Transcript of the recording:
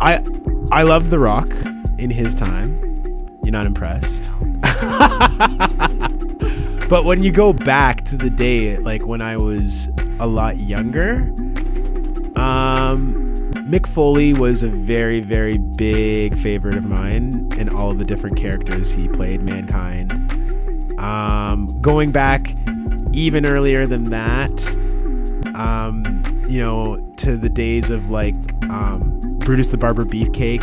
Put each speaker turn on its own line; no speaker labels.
I I loved The Rock in his time. You're not impressed. but when you go back to the day like when I was a lot younger, um Mick Foley was a very very big favorite of mine in all of the different characters he played Mankind. Um going back even earlier than that, um you know, to the days of like um Brutus the Barber Beefcake,